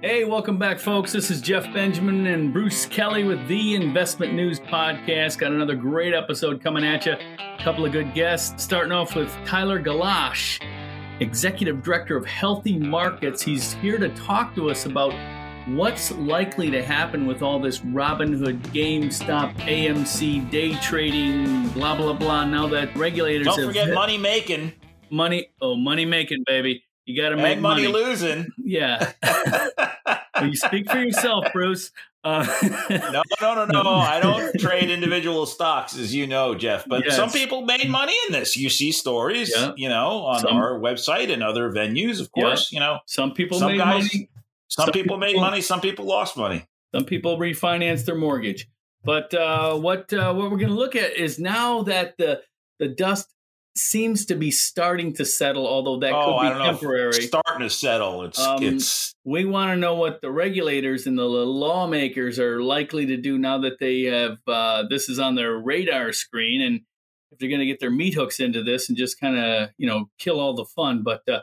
Hey, welcome back, folks. This is Jeff Benjamin and Bruce Kelly with the Investment News Podcast. Got another great episode coming at you. A couple of good guests. Starting off with Tyler Gellasch, Executive Director of Healthy Markets. He's here to talk to us about what's likely to happen with all this Robinhood, GameStop, AMC, day trading, blah, blah, blah. Now that regulators Don't forget money making. Money, oh, money making, baby. You got to make money, money losing. Yeah. you speak for yourself, Bruce. Uh, no, no, no, no. I don't trade individual stocks, as you know, Jeff. But yes. some people made money in this. You see stories, yeah. you know, on some, our website and other venues. Of course, yeah. you know, some people some made guys, money. Some, some people, people made money. Some people lost money. Some people refinanced their mortgage. But uh, what uh, what we're going to look at is now that the the dust seems to be starting to settle, although that oh, could be temporary. starting to settle. It's um, it's. We want to know what the regulators and the lawmakers are likely to do now that they have uh, this is on their radar screen, and if they're going to get their meat hooks into this and just kind of you know kill all the fun. But uh,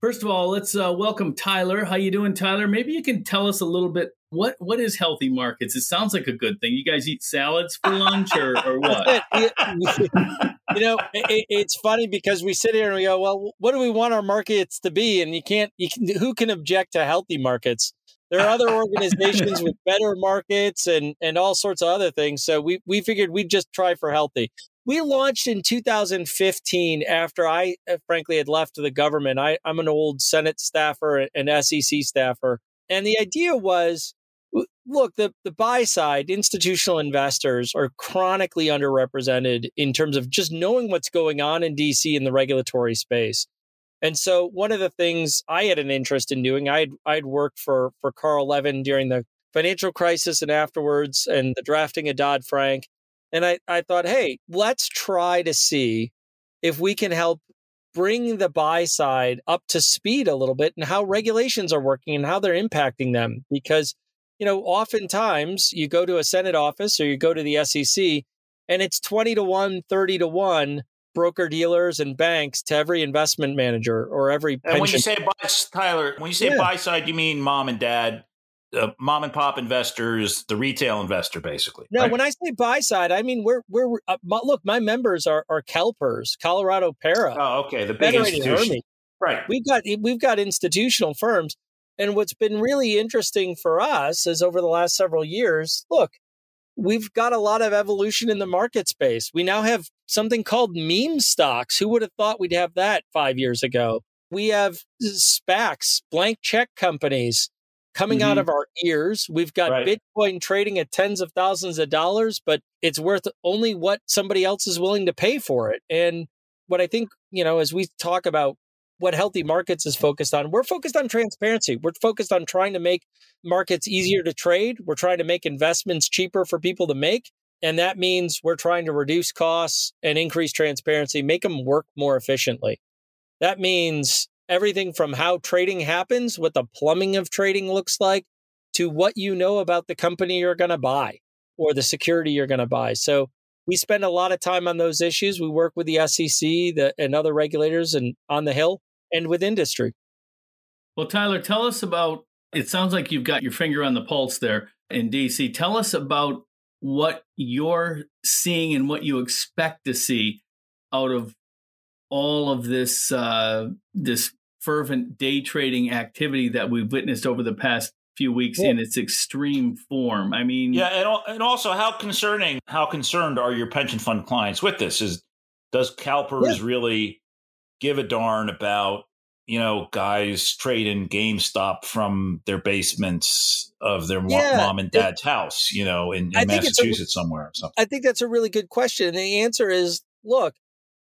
first of all, let's uh, welcome Tyler. How you doing, Tyler? Maybe you can tell us a little bit what what is healthy markets? It sounds like a good thing. You guys eat salads for lunch or, or what? you know, it, it's funny because we sit here and we go, well, what do we want our markets to be? And you can't, you can, who can object to healthy markets? There are other organizations with better markets and and all sorts of other things. So we we figured we'd just try for healthy. We launched in 2015 after I uh, frankly had left the government. I, I'm an old Senate staffer and SEC staffer. And the idea was look, the, the buy side, institutional investors are chronically underrepresented in terms of just knowing what's going on in DC in the regulatory space. And so one of the things I had an interest in doing, I'd I'd worked for for Carl Levin during the financial crisis and afterwards and the drafting of Dodd Frank. And I, I thought, hey, let's try to see if we can help bring the buy side up to speed a little bit and how regulations are working and how they're impacting them. Because you know, oftentimes you go to a Senate office or you go to the SEC and it's 20 to 1, 30 to 1 broker dealers and banks to every investment manager or every And when you say buy, Tyler, when you say yeah. buy side, you mean mom and dad, uh, mom and pop investors, the retail investor, basically. No, right? when I say buy side, I mean we're we're uh, look. My members are are CalPERS, Colorado PERA. Oh, okay, the big institution. Right. We've got we've got institutional firms and what's been really interesting for us is over the last several years, look, we've got a lot of evolution in the market space. We now have something called meme stocks. Who would have thought we'd have that five years ago? We have SPACs, blank check companies coming mm-hmm. out of our ears. We've got right. Bitcoin trading at tens of thousands of dollars, but it's worth only what somebody else is willing to pay for it. And what I think, you know, as we talk about what Healthy Markets is focused on. We're focused on transparency. We're focused on trying to make markets easier to trade. We're trying to make investments cheaper for people to make. And that means we're trying to reduce costs and increase transparency, make them work more efficiently. That means everything from how trading happens, what the plumbing of trading looks like, to what you know about the company you're going to buy or the security you're going to buy. So we spend a lot of time on those issues. We work with the SEC the, and other regulators and on the Hill and with industry. Well, Tyler, tell us about it sounds like you've got your finger on the pulse there in DC. Tell us about what you're seeing and what you expect to see out of all of this uh, this fervent day trading activity that we've witnessed over the past few weeks yeah. in its extreme form. I mean, yeah, and, and also how concerning, how concerned are your pension fund clients with this? Is does CalPERS yeah. really give a darn about you know guys trading GameStop from their basements of their yeah, mom and dad's it, house, you know, in, in Massachusetts a, somewhere or something. I think that's a really good question. And the answer is, look,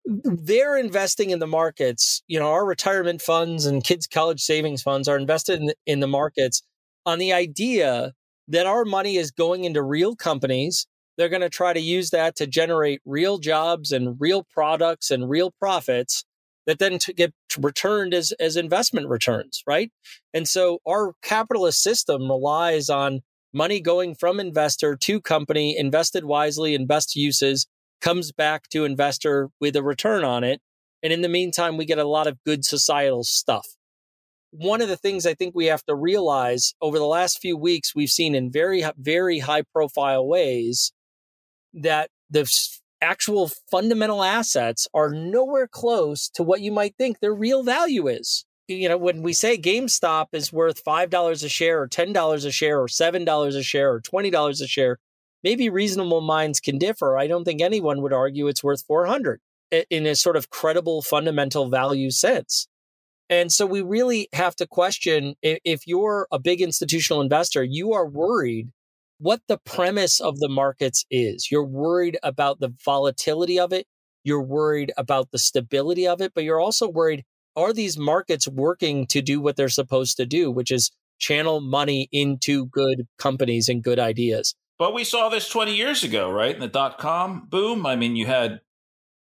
they're investing in the markets. You know, our retirement funds and kids' college savings funds are invested in, in the markets on the idea that our money is going into real companies. They're going to try to use that to generate real jobs and real products and real profits that then to get returned as, as investment returns, right? And so our capitalist system relies on money going from investor to company, invested wisely in best uses, comes back to investor with a return on it. And in the meantime, we get a lot of good societal stuff. one of the things I think we have to realize over the last few weeks, we've seen in very, very high profile ways that the actual fundamental assets are nowhere close to what you might think their real value is. You know, when we say GameStop is worth $5 a share or $10 a share or $7 a share or $20 a share, maybe reasonable minds can differ. I don't think anyone would argue it's worth 400 in a sort of credible fundamental value sense. And so we really have to question if you're a big institutional investor, you are worried what the premise of the markets is. You're worried about the volatility of it. You're worried about the stability of it, but you're also worried are these markets working to do what they're supposed to do, which is channel money into good companies and good ideas? But we saw this 20 years ago, right? In the dot com boom. I mean, you had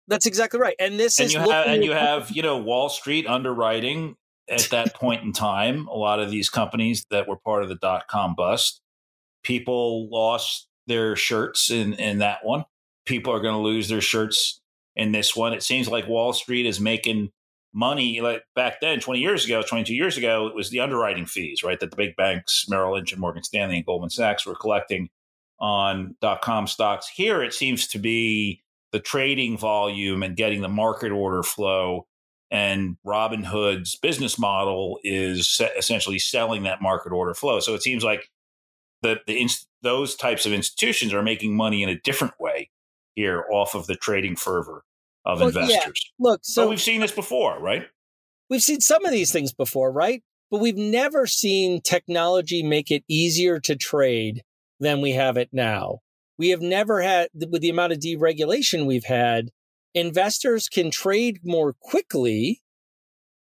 that's exactly right. And this and is you have and you have you know Wall Street underwriting at that point in time. A lot of these companies that were part of the dot com bust, people lost their shirts in in that one. People are going to lose their shirts in this one. It seems like Wall Street is making money like back then 20 years ago 22 years ago it was the underwriting fees right that the big banks merrill lynch and morgan stanley and goldman sachs were collecting on dot com stocks here it seems to be the trading volume and getting the market order flow. And Robinhood's business model is essentially selling that market order flow. So it seems like the, the those types of institutions are making money in a different way here off of the trading fervor of well, investors. Yeah. Look, so but we've seen this before, right? We've seen some of these things before, right? But we've never seen technology make it easier to trade than we have it now. We have never had, with the amount of deregulation we've had, investors can trade more quickly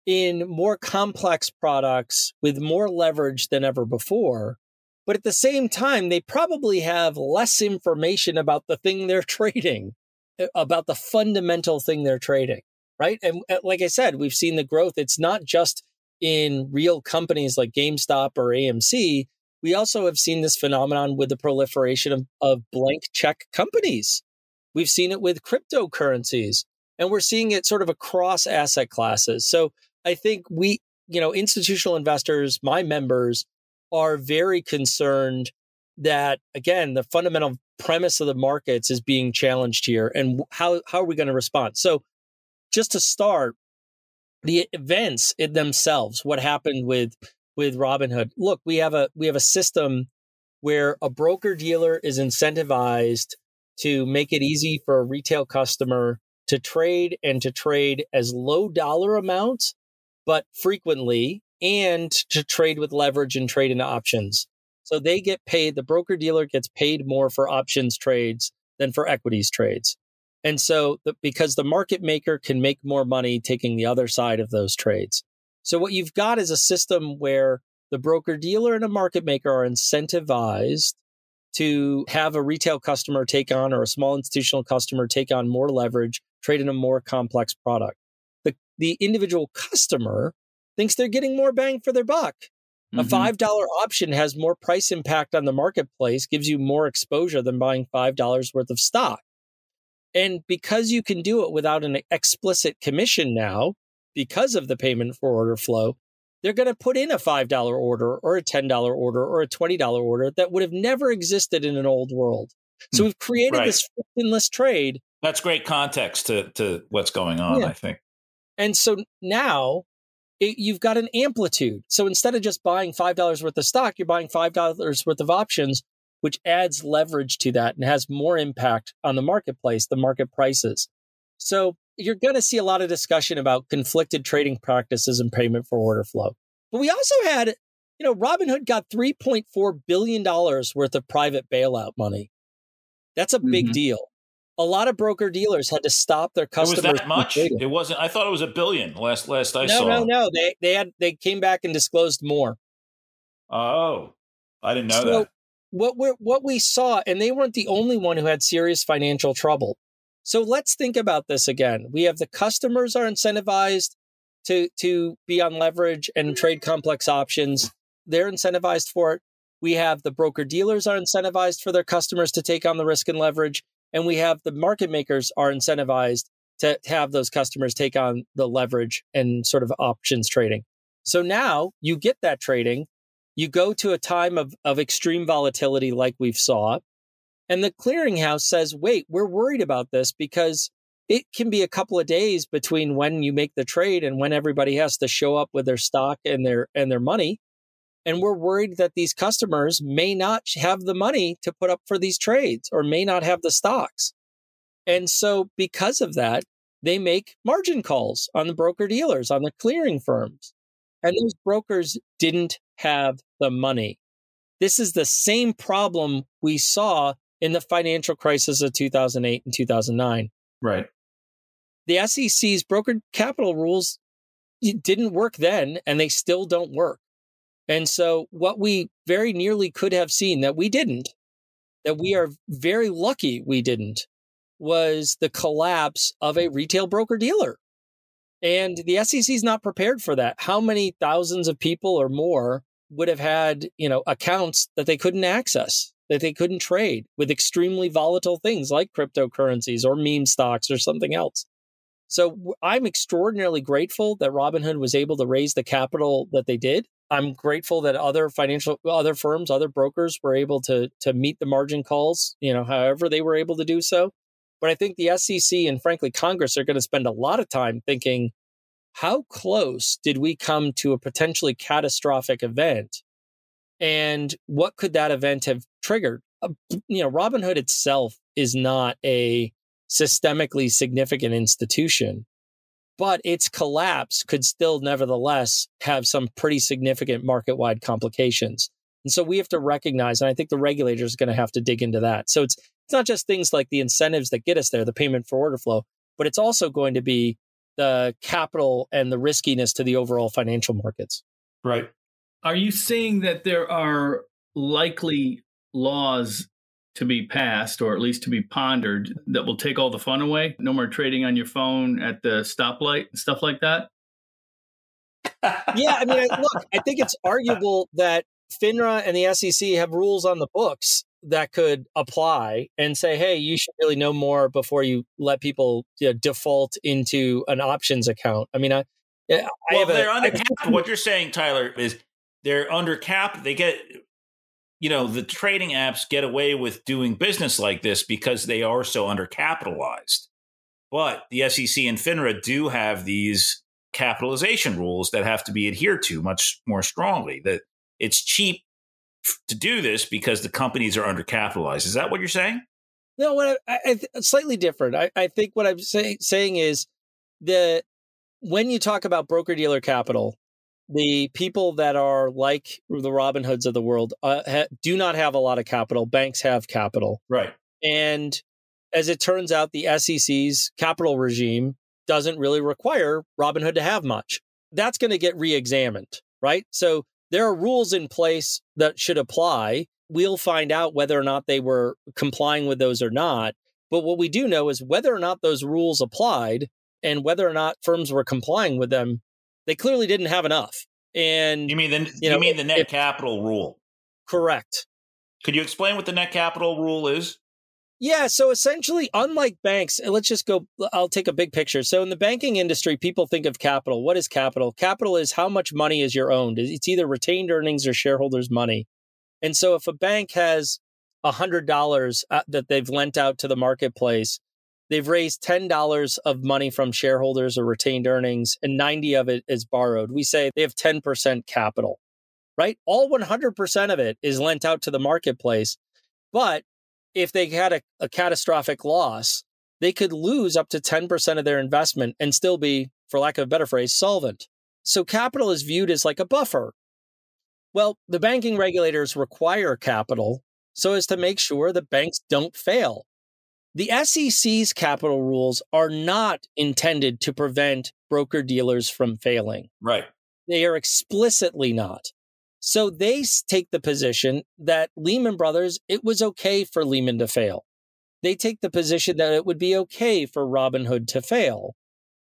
in more complex products with more leverage than ever before. But at the same time, they probably have less information about the thing they're trading, about the fundamental thing they're trading, right? And uh, like I said, we've seen the growth. It's not just in real companies like GameStop or AMC, we also have seen this phenomenon with the proliferation of, of blank check companies. We've seen it with cryptocurrencies, and we're seeing it sort of across asset classes. So I think we, you know, institutional investors, my members, are very concerned that again the fundamental premise of the markets is being challenged here and how how are we going to respond so just to start the events in themselves what happened with with Robinhood. Look, we have a we have a system where a broker dealer is incentivized to make it easy for a retail customer to trade and to trade as low dollar amounts, but frequently, and to trade with leverage and trade in options. So they get paid, the broker dealer gets paid more for options trades than for equities trades. And so, the, because the market maker can make more money taking the other side of those trades. So what you've got is a system where the broker dealer and a market maker are incentivized to have a retail customer take on or a small institutional customer take on more leverage, trade in a more complex product. The, the individual customer thinks they're getting more bang for their buck. Mm-hmm. A $5 option has more price impact on the marketplace, gives you more exposure than buying $5 worth of stock. And because you can do it without an explicit commission now, because of the payment for order flow, they're going to put in a $5 order or a $10 order or a $20 order that would have never existed in an old world. So hmm. we've created right. this frictionless trade. That's great context to, to what's going on, yeah. I think. And so now it, you've got an amplitude. So instead of just buying $5 worth of stock, you're buying $5 worth of options, which adds leverage to that and has more impact on the marketplace, the market prices. So you're going to see a lot of discussion about conflicted trading practices and payment for order flow. But we also had, you know, Robinhood got $3.4 billion worth of private bailout money. That's a big mm-hmm. deal. A lot of broker dealers had to stop their customers. It was that much? It wasn't. I thought it was a billion. Last last I no, saw. No, no, no. They they had they came back and disclosed more. Oh, I didn't know so that. What we what we saw, and they weren't the only one who had serious financial trouble. So let's think about this again. We have the customers are incentivized to to be on leverage and trade complex options. They're incentivized for it. We have the broker dealers are incentivized for their customers to take on the risk and leverage, and we have the market makers are incentivized to have those customers take on the leverage and sort of options trading. So now you get that trading. You go to a time of, of extreme volatility like we've saw. And the clearinghouse says, wait, we're worried about this because it can be a couple of days between when you make the trade and when everybody has to show up with their stock and their and their money and we're worried that these customers may not have the money to put up for these trades or may not have the stocks. And so because of that they make margin calls on the broker dealers on the clearing firms. And those brokers didn't have the money. This is the same problem we saw in the financial crisis of 2008 and 2009 right. The SEC's brokered capital rules didn't work then and they still don't work. And so, what we very nearly could have seen that we didn't, that we are very lucky we didn't, was the collapse of a retail broker dealer. And the SEC is not prepared for that. How many thousands of people or more would have had, you know, accounts that they couldn't access, that they couldn't trade with extremely volatile things like cryptocurrencies or meme stocks or something else? So I'm extraordinarily grateful that Robinhood was able to raise the capital that they did. I'm grateful that other financial other firms, other brokers were able to to meet the margin calls, you know, however they were able to do so. But I think the SEC and frankly Congress are going to spend a lot of time thinking how close did we come to a potentially catastrophic event? And what could that event have triggered? Uh, you know, Robinhood itself is not a systemically significant institution. But its collapse could still, nevertheless, have some pretty significant market wide complications. And so we have to recognize, and I think the regulators are going to have to dig into that. So it's it's not just things like the incentives that get us there, the payment for order flow, but it's also going to be the capital and the riskiness to the overall financial markets. Right. Are you saying that there are likely laws to be passed or at least to be pondered that will take all the fun away. No more trading on your phone at the stoplight and stuff like that. yeah, I mean, look, I think it's arguable that FINRA and the SEC have rules on the books that could apply and say, hey, you should really know more before you let people you know, default into an options account. I mean, I, I well, they're a, under cap. What you're saying, Tyler, is they're under cap. They get you know, the trading apps get away with doing business like this because they are so undercapitalized. But the SEC and FINRA do have these capitalization rules that have to be adhered to much more strongly. That it's cheap to do this because the companies are undercapitalized. Is that what you're saying? No, what I, I, slightly different. I, I think what I'm say, saying is that when you talk about broker dealer capital, the people that are like the Robinhoods of the world uh, ha- do not have a lot of capital. Banks have capital. Right. And as it turns out, the SEC's capital regime doesn't really require Robinhood to have much. That's going to get re examined, right? So there are rules in place that should apply. We'll find out whether or not they were complying with those or not. But what we do know is whether or not those rules applied and whether or not firms were complying with them they clearly didn't have enough. And you mean the you, know, mean the net capital rule? Correct. Could you explain what the net capital rule is? Yeah, so essentially, unlike banks, let's just go. I'll take a big picture. So, in the banking industry, people think of capital. What is capital? Capital is how much money is your owned. It's either retained earnings or shareholders' money. And so, if a bank has a $100 uh, that they've lent out to the marketplace, They've raised $10 of money from shareholders or retained earnings, and 90 of it is borrowed. We say they have 10% capital, right? All 100% of it is lent out to the marketplace. But if they had a, a catastrophic loss, they could lose up to 10% of their investment and still be, for lack of a better phrase, solvent. So capital is viewed as like a buffer. Well, the banking regulators require capital so as to make sure that banks don't fail. The SEC's capital rules are not intended to prevent broker dealers from failing. Right. They are explicitly not. So they take the position that Lehman Brothers, it was okay for Lehman to fail. They take the position that it would be okay for Robinhood to fail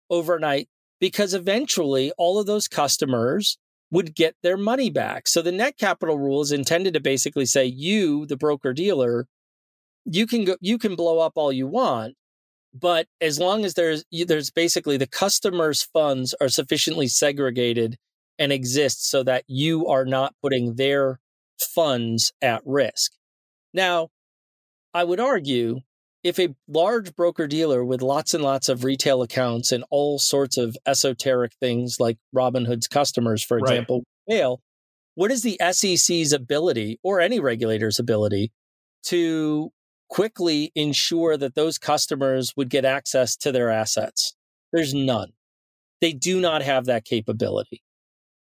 overnight because eventually all of those customers would get their money back. So the net capital rule is intended to basically say you, the broker dealer, you can go you can blow up all you want but as long as there's there's basically the customers funds are sufficiently segregated and exist so that you are not putting their funds at risk. Now, I would argue if a large broker dealer with lots and lots of retail accounts and all sorts of esoteric things like Robinhood's customers, for example, right. fail, what is the SEC's ability or any regulator's ability to quickly ensure that those customers would get access to their assets? There's none. They do not have that capability.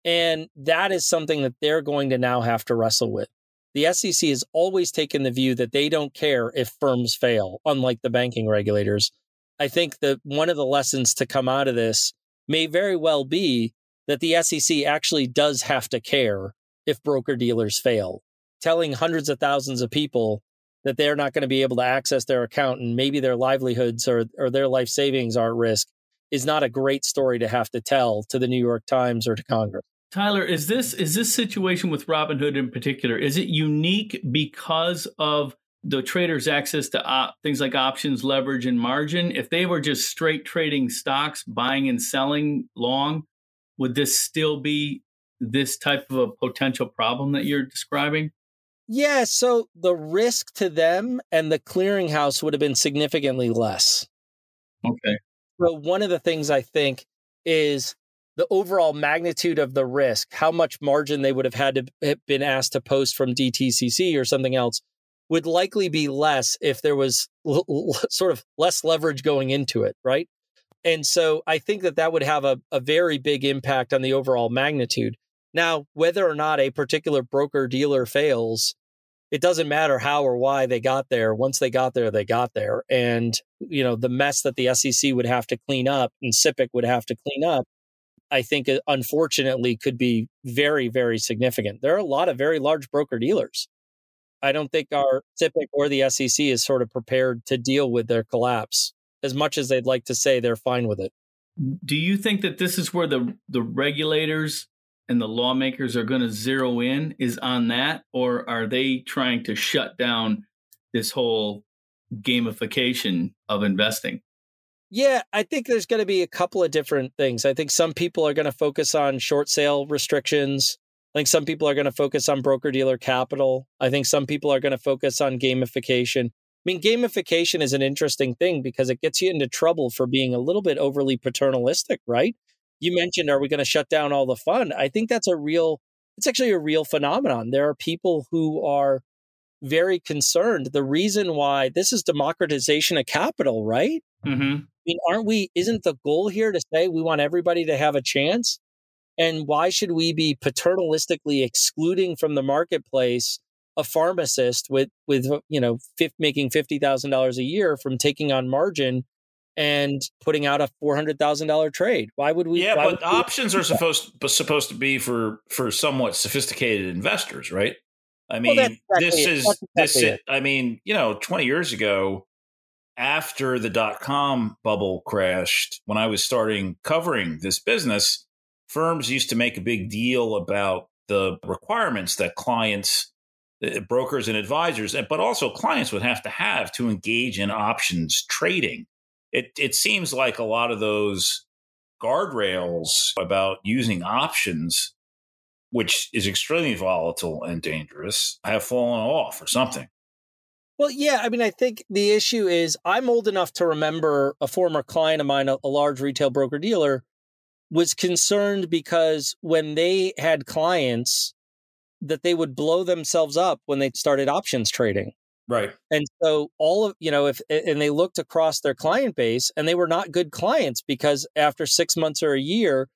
And that is something that they're going to now have to wrestle with. The SEC has always taken the view that they don't care if firms fail, unlike the banking regulators. I think that one of the lessons to come out of this may very well be that the SEC actually does have to care if broker dealers fail. Telling hundreds of thousands of people that they're not going to be able to access their account and maybe their livelihoods or, or their life savings are at risk is not a great story to have to tell to the New York Times or to Congress. Tyler, is this is this situation with Robinhood in particular? Is it unique because of the traders' access to op- things like options, leverage, and margin? If they were just straight trading stocks, buying and selling long, would this still be this type of a potential problem that you're describing? Yeah, so the risk to them and the clearinghouse would have been significantly less. Okay. So one of the things I think is the overall magnitude of the risk, how much margin they would have had to have eh, been asked to post from DTCC or something else, would likely be less if there was l- l- sort of less leverage going into it, right? And so I think that that would have a, a very big impact on the overall magnitude. Now, whether or not a particular broker dealer fails, it doesn't matter how or why they got there. Once they got there, they got there. And, you know, the mess that the SEC would have to clean up and SIPC would have to clean up I think unfortunately could be very, very significant. There are a lot of very large broker dealers. I don't think our SIPC or the SEC is sort of prepared to deal with their collapse as much as they'd like to say they're fine with it. Do you think that this is where the the regulators and the lawmakers are going to zero in is on that or are they trying to shut down this whole gamification of investing? Yeah, I think there's going to be a couple of different things. I think some people are going to focus on short sale restrictions. I think some people are going to focus on broker dealer capital. I think some people are going to focus on gamification. I mean, gamification is an interesting thing because it gets you into trouble for being a little bit overly paternalistic, right? You mentioned, are we going to shut down all the fun? I think that's a real, it's actually a real phenomenon. There are people who are very concerned. The reason why this is democratization of capital, right? Mm-hmm mean, aren't we, isn't the goal here to say we want everybody to have a chance? And why should we be paternalistically excluding from the marketplace a pharmacist with, with you know, making $50,000 a year from taking on margin and putting out a four hundred thousand dollar trade. Why would we? Yeah, but options are supposed supposed to be for for somewhat sophisticated investors, right? I mean, well, exactly this is exactly this. Is, I mean, you know, twenty years ago, after the dot com bubble crashed, when I was starting covering this business, firms used to make a big deal about the requirements that clients, eh, brokers, and advisors, but also clients would have to have to engage in options trading. It, it seems like a lot of those guardrails about using options, which is extremely volatile and dangerous, have fallen off or something. Well, yeah. I mean, I think the issue is I'm old enough to remember a former client of mine, a, a large retail broker dealer, was concerned because when they had clients, that they would blow themselves up when they started options trading. Right. And so all of, you know, if, and they looked across their client base and they were not good clients because after six months or a year,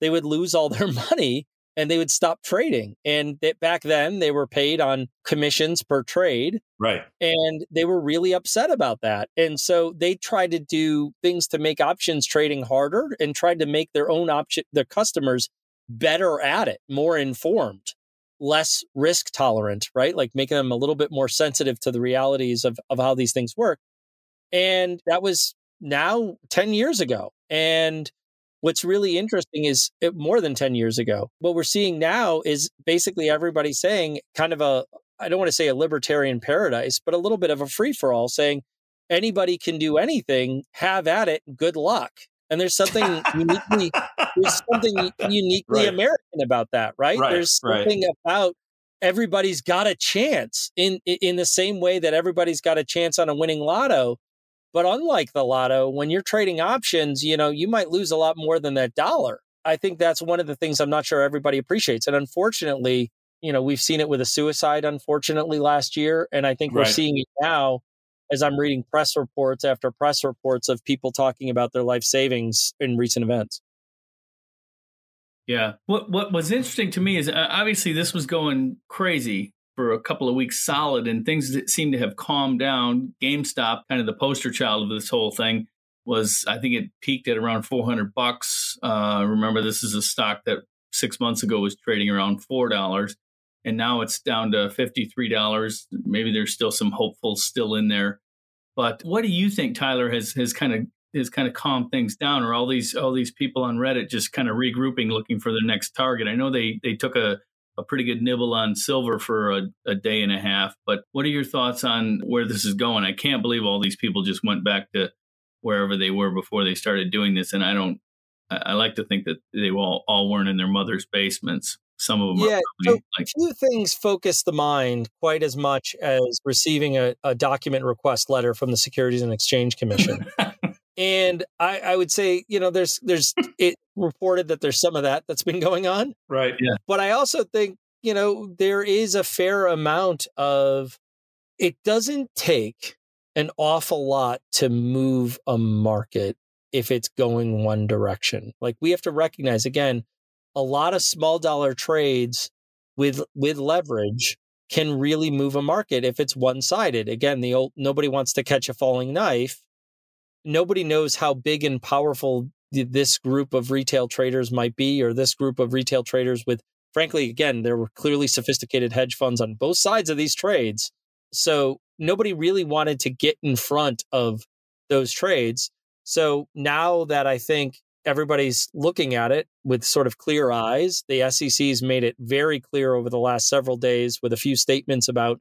they would lose all their money and they would stop trading. And that back then they were paid on commissions per trade. Right. And they were really upset about that. And so they tried to do things to make options trading harder and tried to make their own option their customers better at it, more informed, less risk tolerant, right? Like making them a little bit more sensitive to the realities of, of how these things work. And that was now 10 years ago. And What's really interesting is it, more than 10 years ago. What we're seeing now is basically everybody saying kind of a, I don't want to say a libertarian paradise, but a little bit of a free for all saying anybody can do anything, have at it, good luck. And there's something uniquely there's something uniquely right. American about that, right? right there's something right. about everybody's got a chance in in the same way that everybody's got a chance on a winning lotto. But unlike the lotto, when you're trading options, you know, you might lose a lot more than that dollar. I think that's one of the things I'm not sure everybody appreciates. And unfortunately, you know, we've seen it with a suicide, unfortunately, last year. And I think we're seeing it now as I'm reading press reports after press reports of people talking about their life savings in recent events. Yeah. What what was interesting to me is uh, obviously this was going crazy for a couple of weeks solid, and things that seem to have calmed down. GameStop, kind of the poster child of this whole thing, was I think it peaked at around 400 bucks. Uh, remember, this is a stock that six months ago was trading around four dollars, and now it's down to 53 dollars. Maybe there's still some hopefuls still in there. But what do you think, Tyler, has has kind of has kind of calm things down, or all these all these people on Reddit just kind of regrouping, looking for their next target. I know they they took a a pretty good nibble on silver for a, a day and a half, but what are your thoughts on where this is going? I can't believe all these people just went back to wherever they were before they started doing this, and I don't. I like to think that they all all weren't in their mother's basements. Some of them, yeah. So like, few things focus the mind quite as much as receiving a, a document request letter from the Securities and Exchange Commission. and I, I would say you know there's there's it reported that there's some of that that's been going on right yeah but i also think you know there is a fair amount of it doesn't take an awful lot to move a market if it's going one direction like we have to recognize again a lot of small dollar trades with with leverage can really move a market if it's one sided again the old nobody wants to catch a falling knife nobody knows how big and powerful this group of retail traders might be, or this group of retail traders with, frankly, again, there were clearly sophisticated hedge funds on both sides of these trades. So nobody really wanted to get in front of those trades. So now that I think everybody's looking at it with sort of clear eyes, the SEC's made it very clear over the last several days with a few statements about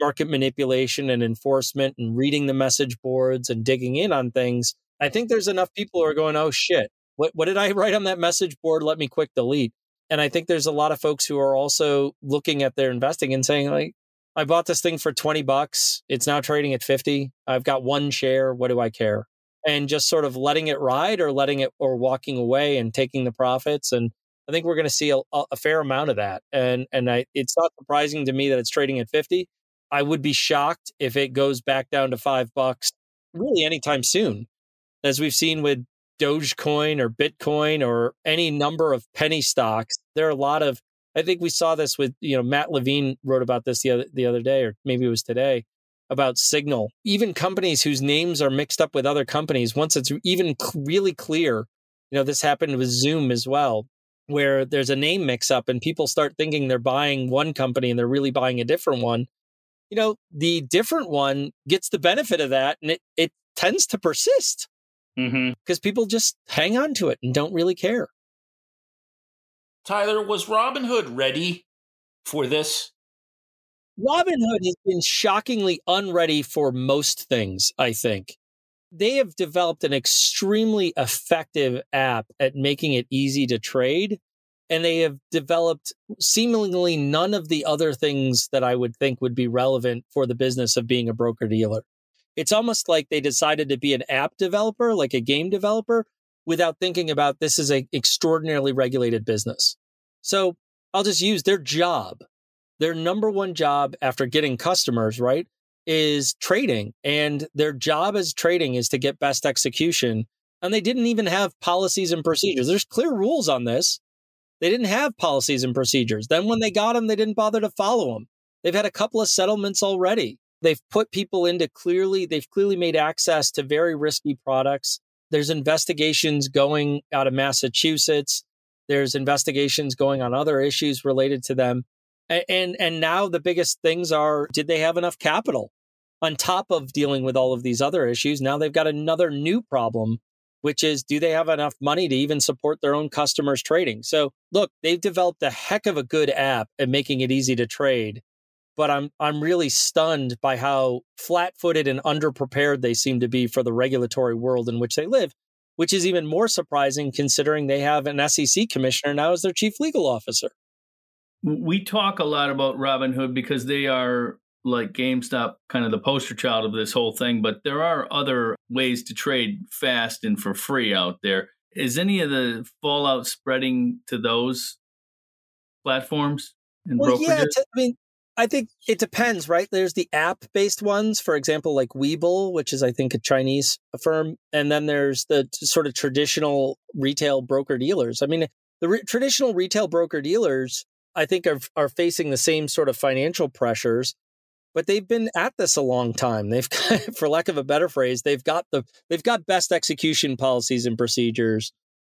market manipulation and enforcement and reading the message boards and digging in on things, I think there's enough people who are going, oh shit, what, what did I write on that message board? Let me quick delete. And I think there's a lot of folks who are also looking at their investing and saying, like, I bought this thing for 20 bucks. It's now trading at 50. I've got one share. What do I care? And just sort of letting it ride or letting it or walking away and taking the profits. And I think we're going to see a, a fair amount of that. And, and I, it's not surprising to me that it's trading at 50 I would be shocked if it goes back down to five bucks really anytime soon. As we've seen with Dogecoin or Bitcoin or any number of penny stocks, there are a lot of I think we saw this with, you know, Matt Levine wrote about this the other the other day, or maybe it was today, about Signal. Even companies whose names are mixed up with other companies, once it's even really clear, you know, this happened with Zoom as well, where there's a name mix up and people start thinking they're buying one company and they're really buying a different one you know, the different one gets the benefit of that and it, it tends to persist because mm-hmm. people just hang on to it and don't really care. Tyler, was Robinhood ready for this? Robinhood has been shockingly unready for most things, I think. They have developed an extremely effective app at making it easy to trade and they have developed seemingly none of the other things that I would think would be relevant for the business of being a broker dealer. It's almost like they decided to be an app developer, like a game developer, without thinking about this is an extraordinarily regulated business. So I'll just use their job. Their number one job after getting customers, right, is trading. And their job as trading is to get best execution. And they didn't even have policies and procedures. There's clear rules on this they didn't have policies and procedures. Then when they got them, they didn't bother to follow them. They've had a couple of settlements already. They've put people into clearly, they've clearly made access to very risky products. There's investigations going out of Massachusetts. There's investigations going on other issues related to them. And, and, now the biggest things are did they have enough capital? On top of dealing with all of these other issues, now they've got another new problem which is do they have enough money to even support their own customers trading? So look, they've developed a heck of a good app at making it easy to trade. But I'm I'm really stunned by how flat-footed and underprepared they seem to be for the regulatory world in which they live. which is even more surprising considering they have an SEC commissioner now as their chief legal officer. We talk a lot about Robinhood because they are like GameStop, kind of the poster child of this whole thing, but there are other ways to trade fast and for free out there. Is any of the fallout spreading to those platforms and well, brokerages? Yeah, I mean, I think it depends, right? There's the app based ones, for example, like Webull, which is, I think, a Chinese firm. And then there's the sort of traditional retail broker dealers. I mean, the re- traditional retail broker dealers, I think, are, are facing the same sort of financial pressures but they've been at this a long time. They've, for lack of a better phrase, they've got the they've got best execution policies and procedures.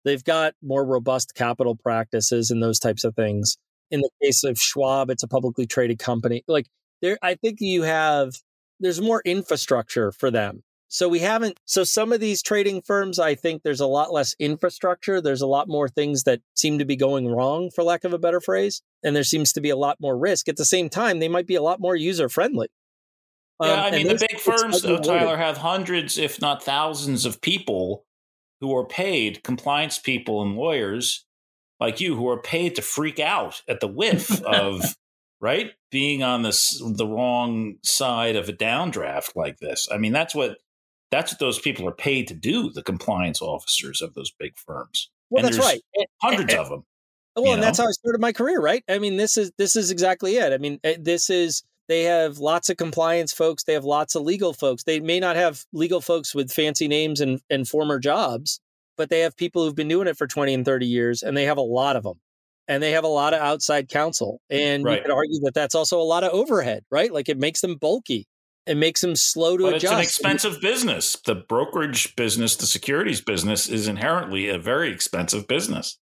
They've got more robust capital practices and those types of things. In the case of Schwab, it's a publicly traded company. Like there, I think you have there's more infrastructure for them. So we haven't. So some of these trading firms, I think there's a lot less infrastructure. There's a lot more things that seem to be going wrong, for lack of a better phrase and there seems to be a lot more risk. At the same time, they might be a lot more user friendly. Yeah, um, I mean, the big firms, though, Tyler, have hundreds, if not thousands, of people who are paid, compliance people and lawyers like you, who are paid to freak out at the whiff of right being on this the wrong side of a downdraft like this. I mean, that's what that's what those people are paid to do. The compliance officers of those big firms. Well, and that's right. Hundreds and, of them. Well, and know? that's how I started my career, right? I mean, this is this is exactly it. I mean, eh, this is they have lots of compliance folks, they have lots of legal folks. They may not have legal folks with fancy names and and former jobs, but they have people who've been doing it for 20 and 30 years and they have a lot of them. And they have a lot of outside counsel. And right. you could argue that that's also a lot of overhead, right? Like it makes them bulky. It makes them slow to but adjust. It's an expensive business. The brokerage business, the securities business is inherently a very expensive business.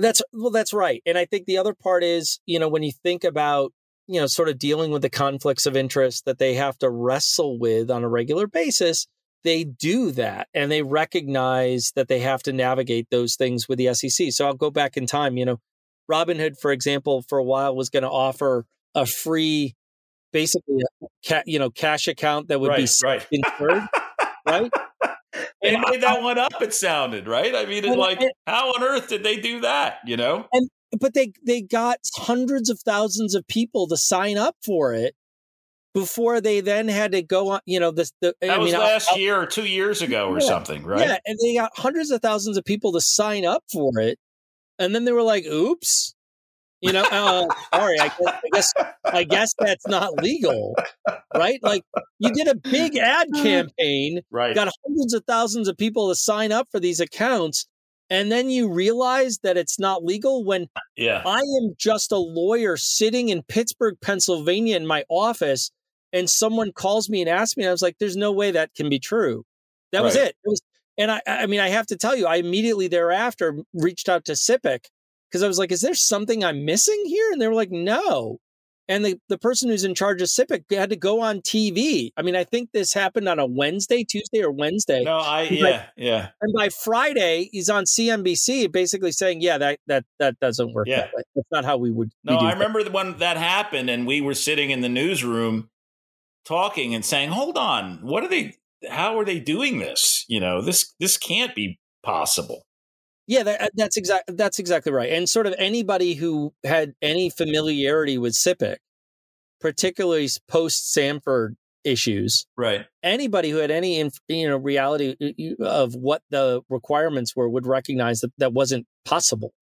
That's well, that's right. And I think the other part is, you know, when you think about, you know, sort of dealing with the conflicts of interest that they have to wrestle with on a regular basis, they do that and they recognize that they have to navigate those things with the SEC. So I'll go back in time, you know, Robinhood, for example, for a while was going to offer a free, basically, a ca- you know, cash account that would right, be right. insured, right? They made I, that one up. It sounded right. I mean, it's like, and, how on earth did they do that? You know, and but they they got hundreds of thousands of people to sign up for it before they then had to go on. You know, this the, that I was mean, last I'll, year or two years ago or something, right? Yeah, and they got hundreds of thousands of people to sign up for it, and then they were like, "Oops." You know, uh, sorry, I guess, I guess I guess that's not legal, right? Like you did a big ad campaign, right? Got hundreds of thousands of people to sign up for these accounts, and then you realize that it's not legal when yeah. I am just a lawyer sitting in Pittsburgh, Pennsylvania, in my office, and someone calls me and asks me, and I was like, "There's no way that can be true." That right. was it. It was, and I, I mean, I have to tell you, I immediately thereafter reached out to SIPC because I was like, is there something I'm missing here? And they were like, no. And the, the person who's in charge of SIPC had to go on TV. I mean, I think this happened on a Wednesday, Tuesday, or Wednesday. No, I yeah, by, yeah. And by Friday, he's on CNBC, basically saying, "Yeah, that that that doesn't work. Yeah, that that's not how we would." No, I remember the when that happened, and we were sitting in the newsroom talking and saying, "Hold on, what are they? How are they doing this? You know, this this can't be possible." Yeah, that, uh, that's exactly that's exactly right. And sort of anybody who had any familiarity with SIPC, particularly post Stanford issues, right? Anybody who had any you know reality of what the requirements were would recognize that that wasn't possible.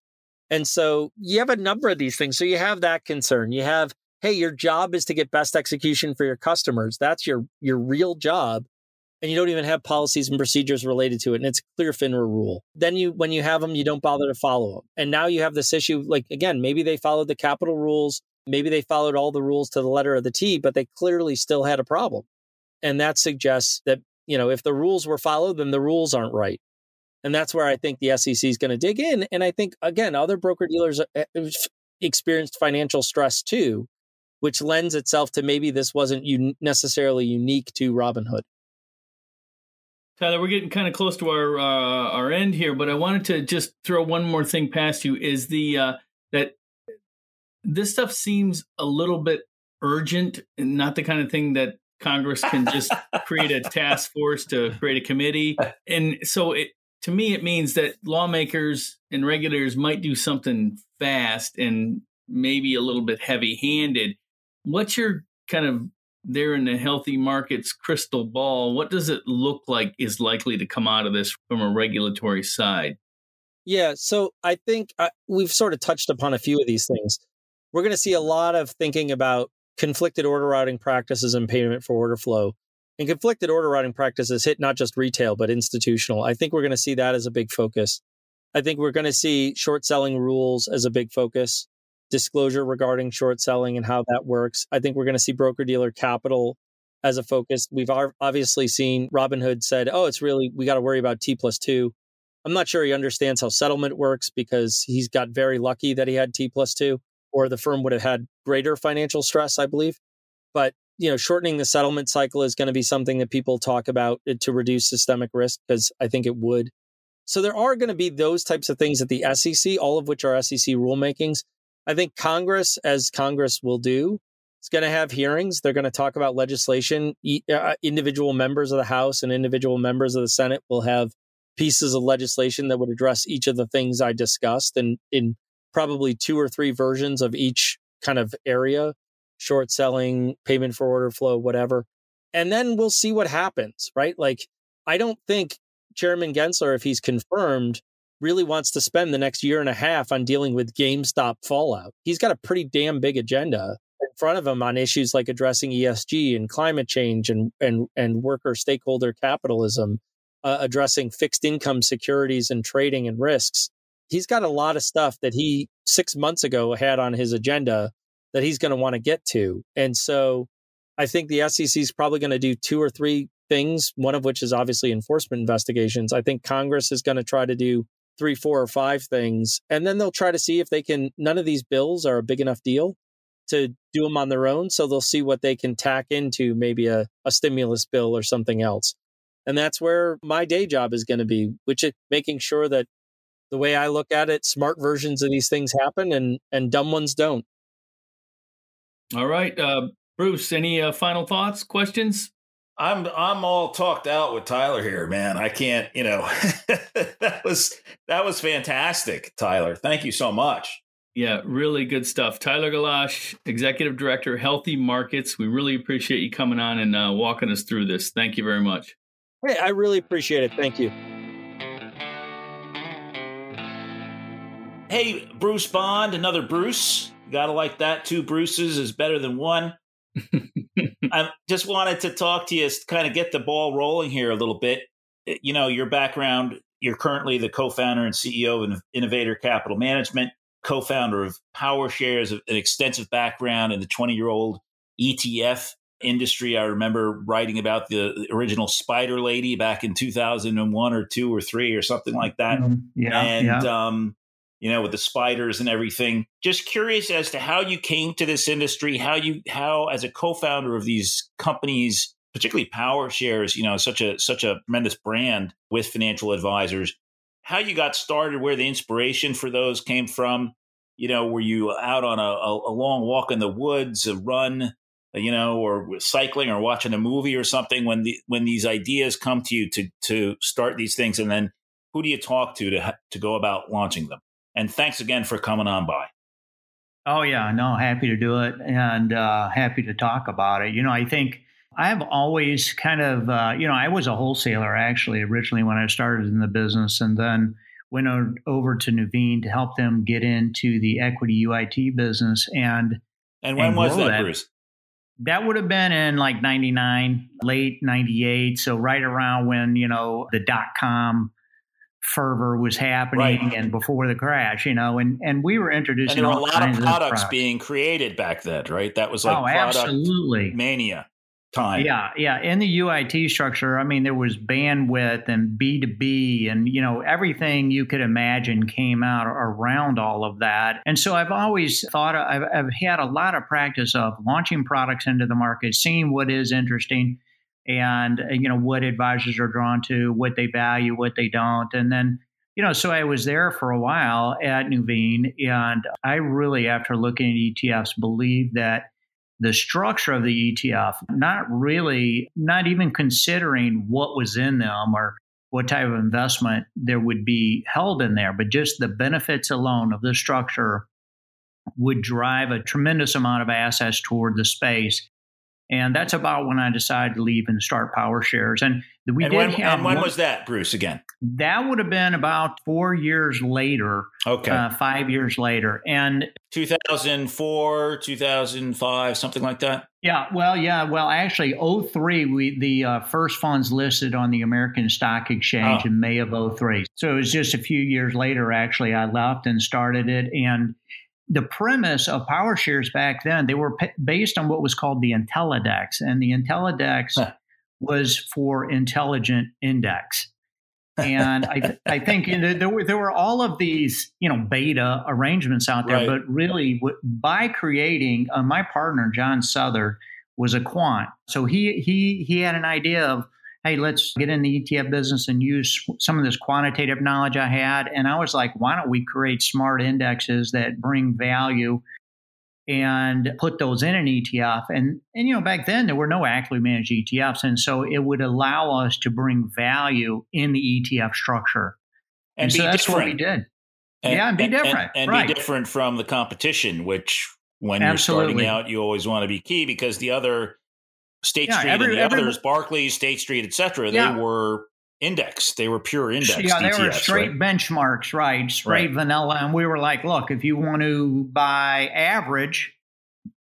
And so you have a number of these things. So you have that concern. You have, hey, your job is to get best execution for your customers. That's your your real job and you don't even have policies and procedures related to it and it's clear FINRA rule. Then you when you have them you don't bother to follow them and now you have this issue like again maybe they followed the capital rules maybe they followed all the rules to the letter of the t but they clearly still had a problem. And that suggests that you know if the rules were followed then the rules aren't right. And that's where i think the sec is going to dig in and i think again other broker dealers uh, experienced financial stress too which lends itself to maybe this wasn't un- necessarily unique to robinhood Tyler, we're getting kind of close to our uh, our end here, but I wanted to just throw one more thing past you. Is the uh, that this stuff seems a little bit urgent, and not the kind of thing that Congress can just create a task force to create a committee. And so, it to me, it means that lawmakers and regulators might do something fast and maybe a little bit heavy handed. What's your kind of there in the healthy markets crystal ball? What does it look like is likely to come out of this from a regulatory side? Yeah, so I think I, uh, we've sort of touched upon a few of these things. We're going to see a lot of thinking about conflicted order routing practices and payment for order flow. And conflicted order routing practices hit not just retail, but institutional. I think we're going to see that as a big focus. I think we're going to see short selling rules as a big focus, disclosure regarding short selling and how that works. I think we're going to see broker dealer capital as a focus. We've obviously seen Robinhood said, oh, it's really, we got to worry about T plus two. I'm not sure he understands how settlement works because he's got very lucky that he had T plus two, or the firm would have had greater financial stress, I believe. But you know, shortening the settlement cycle is going to be something that people talk about uh, to reduce systemic risk because I think it would. So there are going to be those types of things at the SEC, all of which are SEC rulemakings. I think Congress, as Congress will do, is going to have hearings. They're going to talk about legislation. Uh, individual members of the House and individual members of the Senate will have pieces of legislation that would address each of the things I discussed and in probably two or three versions of each kind of area short selling, payment for order flow, whatever. And then we'll see what happens, right? Like, I don't think Chairman Gensler, if he's confirmed, really wants to spend the next year and a half on dealing with GameStop fallout. He's got a pretty damn big agenda in front of him on issues like addressing ESG and climate change and and and worker stakeholder capitalism, uh, addressing fixed income securities and trading and risks. He's got a lot of stuff that he 6 months ago had on his agenda that he's going to want to get to. And so I think the SEC is probably going to do two or three things, one of which is obviously enforcement investigations. I think Congress is going to try to do three, four, or five things. And then they'll try to see if they can, none of these bills are a big enough deal to do them on their own. So they'll see what they can tack into maybe a, a stimulus bill or something else. And that's where my day job is going to be, which is making sure that the way I look at it, smart versions of these things happen and, and dumb ones don't. All right, uh, Bruce. Any uh, final thoughts, questions? I'm I'm all talked out with Tyler here, man. I can't, you know, that was that was fantastic, Tyler. Thank you so much. Yeah, really good stuff. Tyler Gellasch, Executive Director, Healthy Markets. We really appreciate you coming on and uh, walking us through this. Thank you very much. Hey, I really appreciate it. Thank you. Hey, Bruce Bond, another Bruce. Gotta like that. Two Bruces is better than one. I just wanted to talk to you, kind of get the ball rolling here a little bit. Eh, you know, your background, you're currently the co founder and CEO of Innovator Capital Management, co founder of PowerShares, an extensive background in the 20 year old ETF industry. I remember writing about the original Spider Lady back in 2001 or two or three or something like that. Mm-hmm. Yeah. And, yeah. Um, you know, with the spiders and everything. Just curious as to how you came to this industry, how you, how as a co-founder of these companies, particularly PowerShares, you know, such a such a tremendous brand with financial advisors, how you got started, where the inspiration for those came from. You know, were you out on a, a, a long walk in the woods, a run, you know, or cycling or watching a movie or something when the when these ideas come to you to to start these things, and then who do you talk to to to go about launching them? And thanks again for coming on by. Oh, yeah, no, happy to do it and uh, happy to talk about it. You know, I think I've always kind of, uh, you know, I was a wholesaler actually originally when I started in the business and then went over to Nuveen to help them get into the equity UIT business. And and when and was that, that, Bruce? That would have been in like 99, late 98. So right around when, you know, the dot com fervor was happening right. and before the crash, you know, and, and we were introducing and there were a lot of products, products, being created back then, right? That was like oh, absolutely. mania time. Yeah, yeah. In the UIT structure, I mean, there was bandwidth and B2B and, you know, everything you could imagine came out around all of that. And so I've always thought, I've, I've had a lot of practice of launching products into the market, seeing what is interesting and you know what advisors are drawn to, what they value, what they don't, and then you know, so I was there for a while at Nuveen, and I really, after looking at ETFs, believe that the structure of the ETF, not really, not even considering what was in them or what type of investment there would be held in there, but just the benefits alone of the structure would drive a tremendous amount of assets toward the space. And that's about when I decided to leave and start PowerShares. And we and did when, have and when one, was that, Bruce? Again, that would have been about four years later. Okay, uh, five years later, and 2004, 2005, something like that. Yeah, well, yeah, well, actually, 03, we the uh, first funds listed on the American Stock Exchange Oh. in May of 03. So it was just a few years later, actually, I left and started it. And the premise of power shares back then, they were p- based on what was called the IntelliDex, and the IntelliDex Huh. was for intelligent index. and I, I think you know, there were there were all of these you know beta arrangements out there, Right. but really w- by creating uh, my partner John Southard was a quant, so he he he had an idea of hey let's get in the ETF business and use some of this quantitative knowledge I had, and I was like why don't we create smart indexes that bring value and put those in an ETF. And and you know, back then there were no actively managed ETFs, and so it would allow us to bring value in the ETF structure. And, And, be so that's different. what we did. And, Yeah, and be different, And, right. be different from the competition, which when you're starting out, you always want to be key because the other State Yeah, Street every- and the every- others, Barclays, State Street, et cetera, Yeah. they were index. They were pure index. yeah, they were straight right? benchmarks, right? Straight vanilla. And we were like, look, if you want to buy average,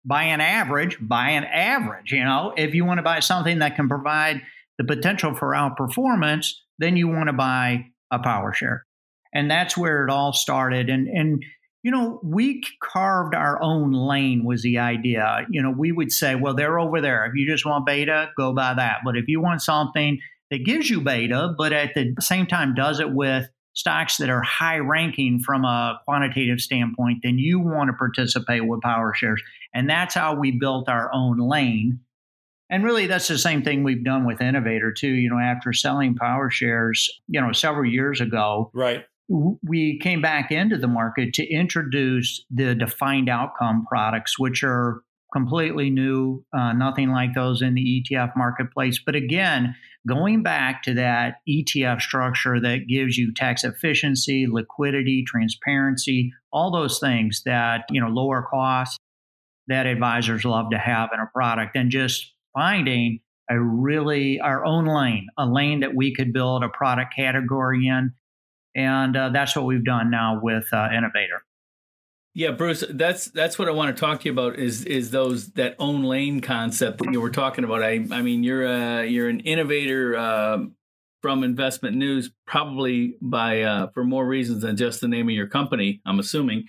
buy an average, buy an average. You know, if you want to buy something that can provide the potential for outperformance, then you want to buy a power share. And that's where it all started. And and you know, we carved our own lane was the idea. You know, we would say, well, they're over there. If you just want beta, go buy that. But if you want something that gives you beta, but at the same time does it with stocks that are high ranking from a quantitative standpoint, then you want to participate with power shares. And that's how we built our own lane. And really, that's the same thing we've done with Innovator too. You know, after selling power shares, you know, several years ago, Right. We came back into the market to introduce the defined outcome products, which are completely new, uh, nothing like those in the ETF marketplace. But again, going back to that ETF structure that gives you tax efficiency, liquidity, transparency, all those things that, you know, lower costs that advisors love to have in a product and just finding a really our own lane, a lane that we could build a product category in and uh, that's what we've done now with uh, Innovator. Yeah, Bruce, that's that's what I want to talk to you about is is those that own lane concept that you were talking about. I I mean, you're a you're an innovator um from Investment News, probably by uh, for more reasons than just the name of your company. I'm assuming.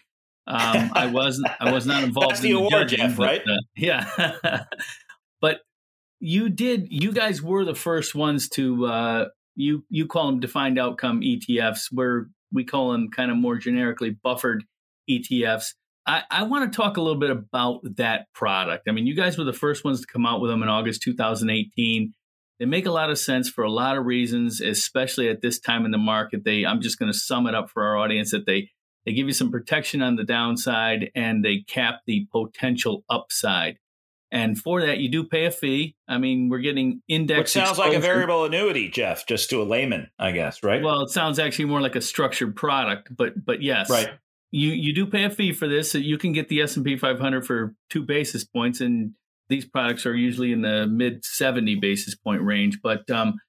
Um, I wasn't I was not involved. That's in the award, judging, Jeff, but, right? uh, yeah, but you did. You guys were the first ones to uh, you you call them defined outcome ETFs, where we call them kind of more generically buffered ETFs. I, I want to talk a little bit about that product. I mean, you guys were the first ones to come out with them in August 2018. They make a lot of sense for a lot of reasons, especially at this time in the market. They, I'm just going to sum it up for our audience that they they give you some protection on the downside and they cap the potential upside. And for that, you do pay a fee. I mean, we're getting index. Which sounds like a variable annuity, Jeff, just to a layman, I guess, right? Well, it sounds actually more like a structured product, but but yes, right. you you do pay a fee for this. So you can get the S and P 500 for two basis points, and these products are usually in the mid 70 basis point range. But um,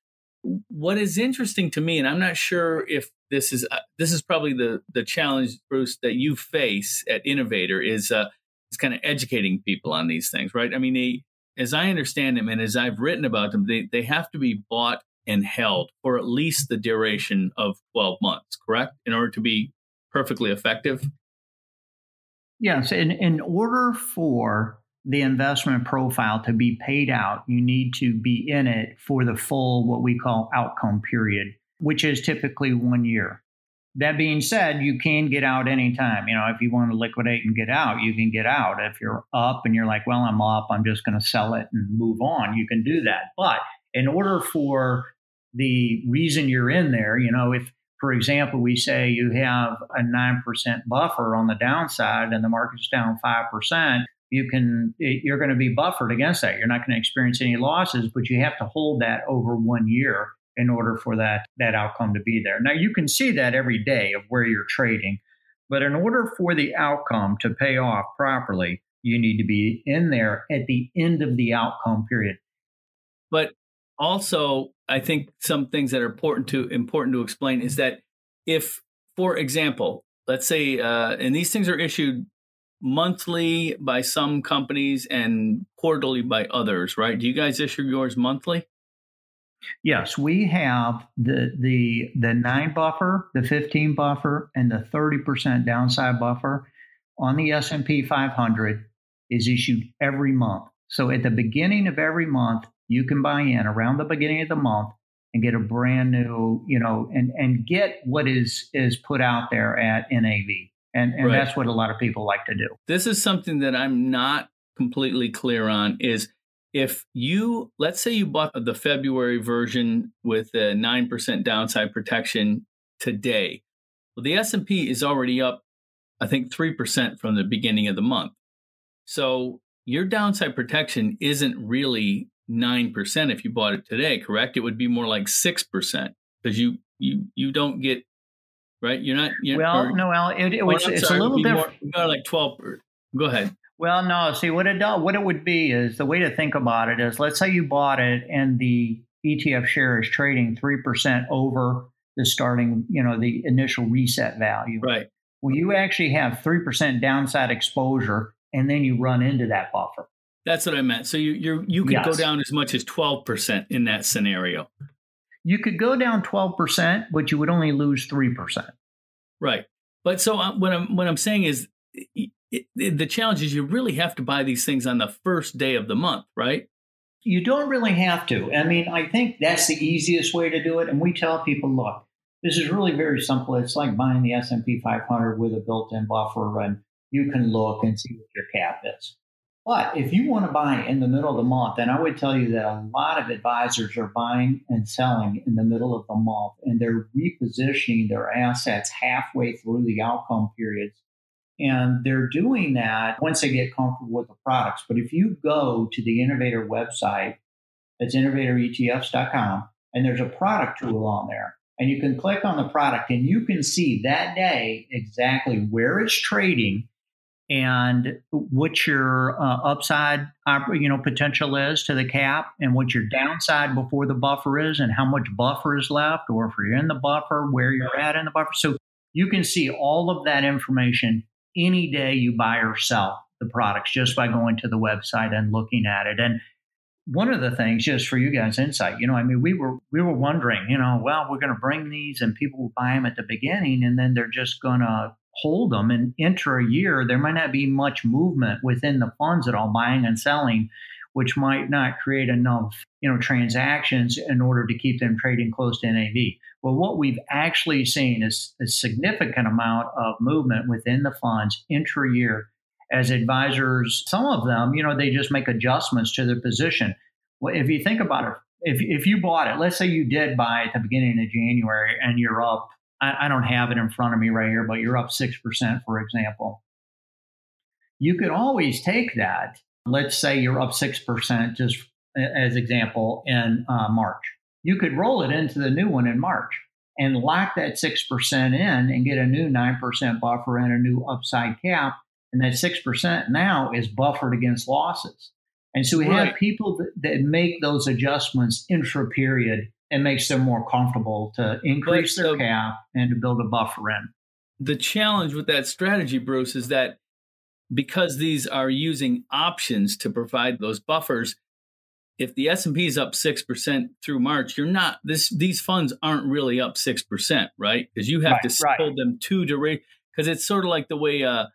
what is interesting to me, and I'm not sure if this is uh, this is probably the the challenge, Bruce, that you face at Innovator is uh, is kind of educating people on these things, right? I mean, they, as I understand them, and as I've written about them, they they have to be bought and held for at least the duration of 12 months, correct? In order to be perfectly effective. Yes, in, in order for the investment profile to be paid out, you need to be in it for the full, what we call outcome period, which is typically one year. That being said, you can get out anytime. You know, if you want to liquidate and get out, you can get out. If you're up and you're like, well, I'm up, I'm just going to sell it and move on, you can do that. But in order for the reason you're in there, you know, if for example, we say you have a 9% buffer on the downside and the market's down 5%, you can you're going to be buffered against that. You're not going to experience any losses, but you have to hold that over 1 year in order for that that outcome to be there. Now you can see that every day of where you're trading, but in order for the outcome to pay off properly, you need to be in there at the end of the outcome period. But also, I think some things that are important to important to explain is that if, for example, let's say, uh, and these things are issued monthly by some companies and quarterly by others, right? Do you guys issue yours monthly? Yes, we have the the the nine buffer, the fifteen buffer, and the thirty percent downside buffer on the S and P 500 is issued every month. So at the beginning of every month, you can buy in around the beginning of the month and get a brand new, you know, and and get what is is put out there at NAV. And and right. that's what a lot of people like to do. This is something that I'm not completely clear on is if you let's say you bought the February version with a 9% downside protection today. Well, the S&P is already up I think 3% from the beginning of the month. So your downside protection isn't really 9% if you bought it today, correct? It would be more like 6% because you you you don't get right. You're not. You're, well, or, no, well, it, it was, it's a little different. More, like 12. Go ahead. Well, no. See what it. What it would be is the way to think about it is, let's say you bought it and the ETF share is trading three percent over the starting, you know, the initial reset value. Right. Well, you actually have three percent downside exposure and then you run into that buffer. That's what I meant. So you you you could yes. go down as much as twelve percent in that scenario. You could go down twelve percent, but you would only lose three percent. Right. But so uh, what I'm what I'm saying is, it, the challenge is you really have to buy these things on the first day of the month, right? You don't really have to. I mean, I think that's the easiest way to do it. And we tell people, look, this is really very simple. It's like buying the S&P 500 with a built-in buffer and you can look and see what your cap is. But if you want to buy in the middle of the month, then I would tell you that a lot of advisors are buying and selling in the middle of the month and they're repositioning their assets halfway through the outcome periods. And they're doing that once they get comfortable with the products. But if you go to the Innovator website, it's innovatoretfs.com, and there's a product tool on there. And you can click on the product and you can see that day exactly where it's trading and what your uh, upside you know potential is to the cap and what your downside before the buffer is and how much buffer is left or if you're in the buffer where you're at in the buffer so you can see all of that information any day you buy or sell the products just by going to the website and looking at it. And one of the things just for you guys insight you know i mean we were we were wondering you know well we're going to bring these and people will buy them at the beginning and then they're just going to hold them and enter a year, there might not be much movement within the funds at all, buying and selling, which might not create enough, you know, transactions in order to keep them trading close to NAV. Well, what we've actually seen is a significant amount of movement within the funds intra year as advisors, some of them, you know, they just make adjustments to their position. Well, if you think about it, if, if you bought it, let's say you did buy at the beginning of January and you're up I, I don't have it in front of me right here, but you're up 6%, for example. You could always take that. Let's say you're up 6%, just as example, in uh, March. You could roll it into the new one in March and lock that 6% in and get a new 9% buffer and a new upside cap. And that 6% now is buffered against losses. And so we right. have people that, that, make those adjustments intra period and makes them more comfortable to increase but, their cap and to build a buffer in. The challenge with that strategy, Bruce, is that because these are using options to provide those buffers, if the S&P is up 6% through March, you're not this these funds aren't really up 6%, right? Because you have right, to right. hold them to duration because it's sort of like the way uh,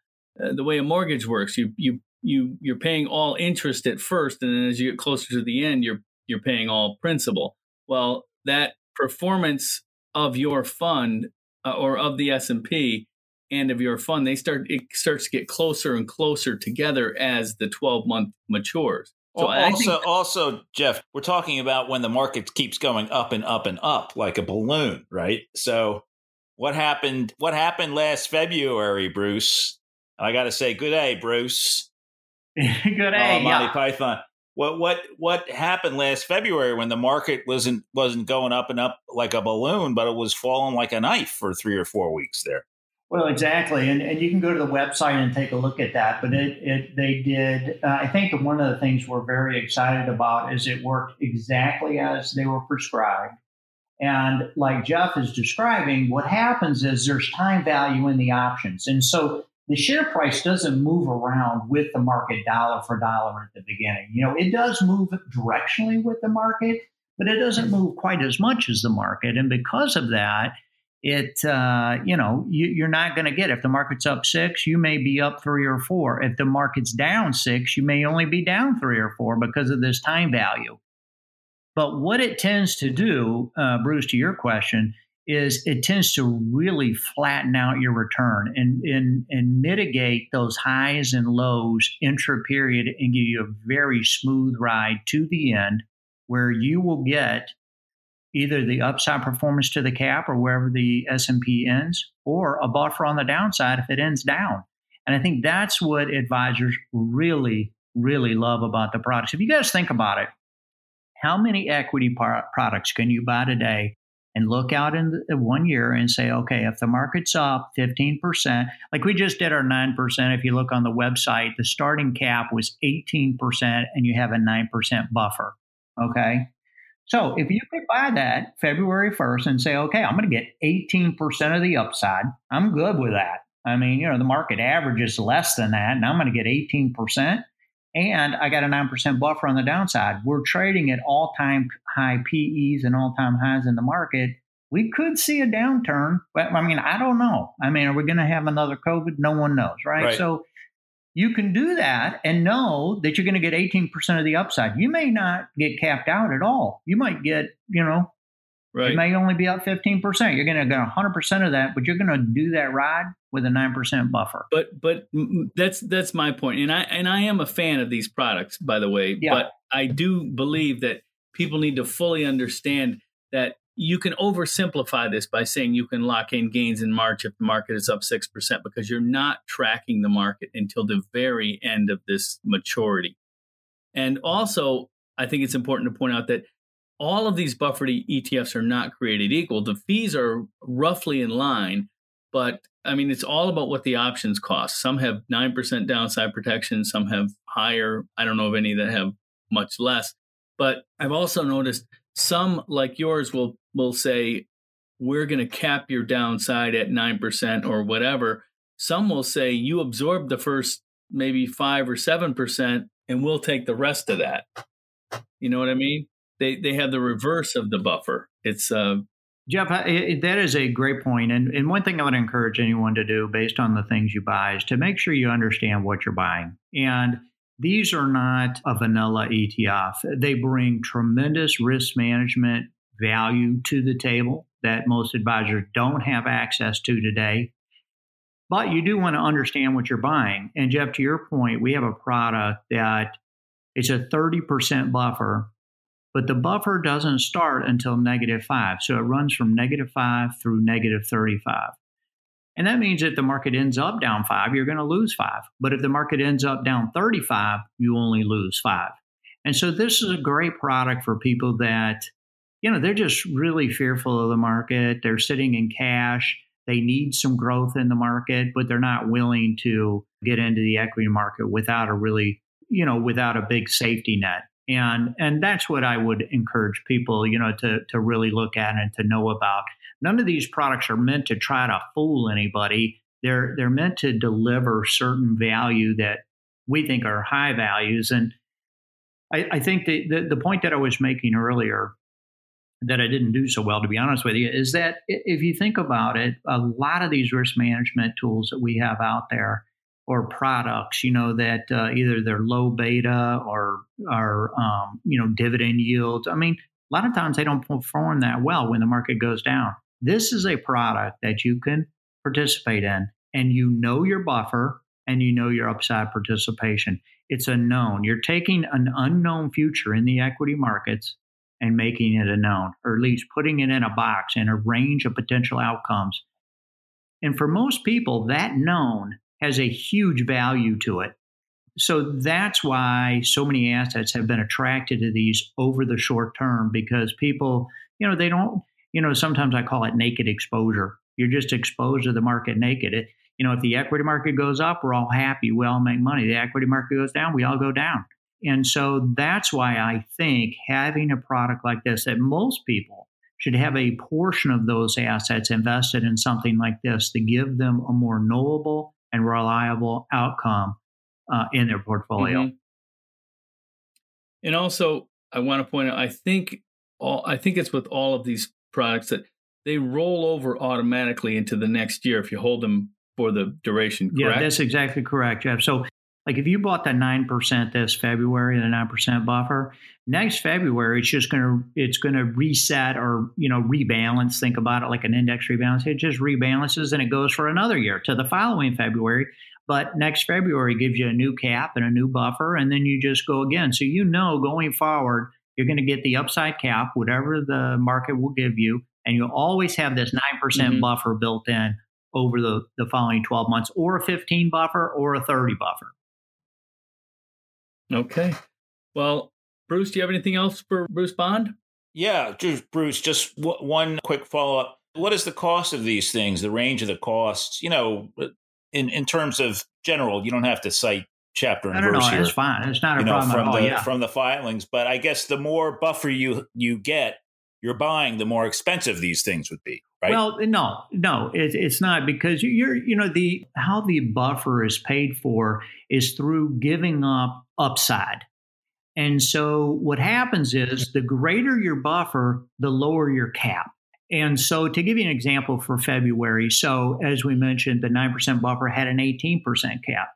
uh, the way a mortgage works. You you you you're paying all interest at first and then as you get closer to the end you're you're paying all principal. Well, that performance of your fund uh, or of the S&P and of your fund, they start it starts to get closer and closer together as the 12 month matures. So well, also, also, Jeff, we're talking about when the market keeps going up and up and up like a balloon, right? So, what happened? What happened last February, Bruce? I got to say, good day, Bruce. good day, uh, Monty yeah. Python. what what what happened last February when the market wasn't wasn't going up and up like a balloon, but it was falling like a knife for three or four weeks there. Well, exactly, and and you can go to the website and take a look at that. But it, it they did. Uh, I think one of the things we're very excited about is it worked exactly as they were prescribed. And like Jeff is describing, what happens is there's time value in the options, and so the share price doesn't move around with the market dollar for dollar at the beginning. You know, it does move directionally with the market, but it doesn't move quite as much as the market. And because of that, it uh, you know you, are not going to get if the market's up six you may be up three or four. If the market's down six you may only be down three or four because of this time value. But what it tends to do uh, bruce to your question is it tends to really flatten out your return and, and, and mitigate those highs and lows intra period and give you a very smooth ride to the end where you will get either the upside performance to the cap or wherever the S&P ends or a buffer on the downside if it ends down. And I think that's what advisors really really love about the products. If you guys think about it, how many equity par- products can you buy today and look out in the, one year and say, okay, if the market's up 15%, like we just did our 9%, if you look on the website, the starting cap was 18% and you have a 9% buffer. Okay. So if you could buy that February 1st and say, okay, I'm going to get 18% of the upside, I'm good with that. I mean, you know, the market average is less than that, and I'm going to get 18% and I got a 9% buffer on the downside. We're trading at all time high PEs and all time highs in the market. We could see a downturn, but I mean, I don't know. I mean, are we going to have another COVID? No one knows, right? right? So you can do that and know that you're going to get 18% of the upside. You may not get capped out at all. You might get, you know, Right. It may only be up 15%. You're going to get 100% of that, but you're going to do that ride with a 9% buffer. But but that's that's my point. And I and I am a fan of these products by the way, yeah. but I do believe that people need to fully understand that you can oversimplify this by saying you can lock in gains in March if the market is up 6% because you're not tracking the market until the very end of this maturity. And also, I think it's important to point out that all of these buffered ETFs are not created equal. The fees are roughly in line, but I mean, it's all about what the options cost. Some have 9% downside protection, some have higher. I don't know of any that have much less. But I've also noticed some like yours will will say we're going to cap your downside at 9% or whatever. Some will say you absorb the first maybe 5 or 7% and we'll take the rest of that. You know what I mean? they they have the reverse of the buffer. It's uh, Jeff, that is a great point. And, and one thing I would encourage anyone to do based on the things you buy is to make sure you understand what you're buying. And these are not a vanilla ETF. They bring tremendous risk management value to the table that most advisors don't have access to today. But you do want to understand what you're buying. And Jeff, to your point, we have a product that it's a 30% buffer but the buffer doesn't start until negative five. So it runs from negative five through negative 35. And that means if the market ends up down five, you're going to lose five. But if the market ends up down 35, you only lose five. And so this is a great product for people that, you know, they're just really fearful of the market. They're sitting in cash. They need some growth in the market, but they're not willing to get into the equity market without a really, you know, without a big safety net and and that's what I would encourage people, you know, to to really look at and to know about. None of these products are meant to try to fool anybody. They're they're meant to deliver certain value that we think are high values. And I, I think the, the the point that I was making earlier that I didn't do so well, to be honest with you, is that if you think about it, a lot of these risk management tools that we have out there or products, you know, that uh, either they're low beta or are, um, you know, dividend yields. I mean, a lot of times they don't perform that well when the market goes down. This is a product that you can participate in and you know your buffer and you know your upside participation. It's a known. You're taking an unknown future in the equity markets and making it a known, or at least putting it in a box in a range of potential outcomes. And for most people, that known has a huge value to it. so that's why so many assets have been attracted to these over the short term because people, you know, they don't, you know, sometimes I call it naked exposure. You're just exposed to the market naked. It, you know, if the equity market goes up, we're all happy. We all make money. The equity market goes down, we all go down. And so that's why I think having a product like this that most people should have a portion of those assets invested in something like this to give them a more knowable and reliable outcome uh, in their portfolio. Mm-hmm. And also, I want to point out, I think all I think it's with all of these products that they roll over automatically into the next year if you hold them for the duration. Correct? Yeah, that's exactly correct, Jeff. So like if you bought the 9% this February, the 9% buffer, next February it's just going to it's going to reset or, you know, rebalance. Think about it like an index rebalance. It just rebalances and it goes for another year to the following February. But next February gives you a new cap and a new buffer and then you just go again. So you know going forward you're going to get the upside cap whatever the market will give you and you'll always have this 9% mm hmm buffer built in over the, the following 12 months or a 15 buffer or a 30 buffer. Okay. Well, Bruce, do you have anything else for Bruce Bond? Yeah, just Bruce, just w- one quick follow up. What is the cost of these things? The range of the costs, you know, in in terms of general, you don't have to cite chapter and verse here. It's fine. It's not a you know, problem from at all. The, yeah. From the filings, but I guess the more buffer you you get, you're buying, the more expensive these things would be, right? Well, no, no, it, it's not because you're, you know, the how the buffer is paid for is through giving up upside. And so what happens is the greater your buffer, the lower your cap. And so to give you an example for February, so as we mentioned, the 9% buffer had an 18% cap.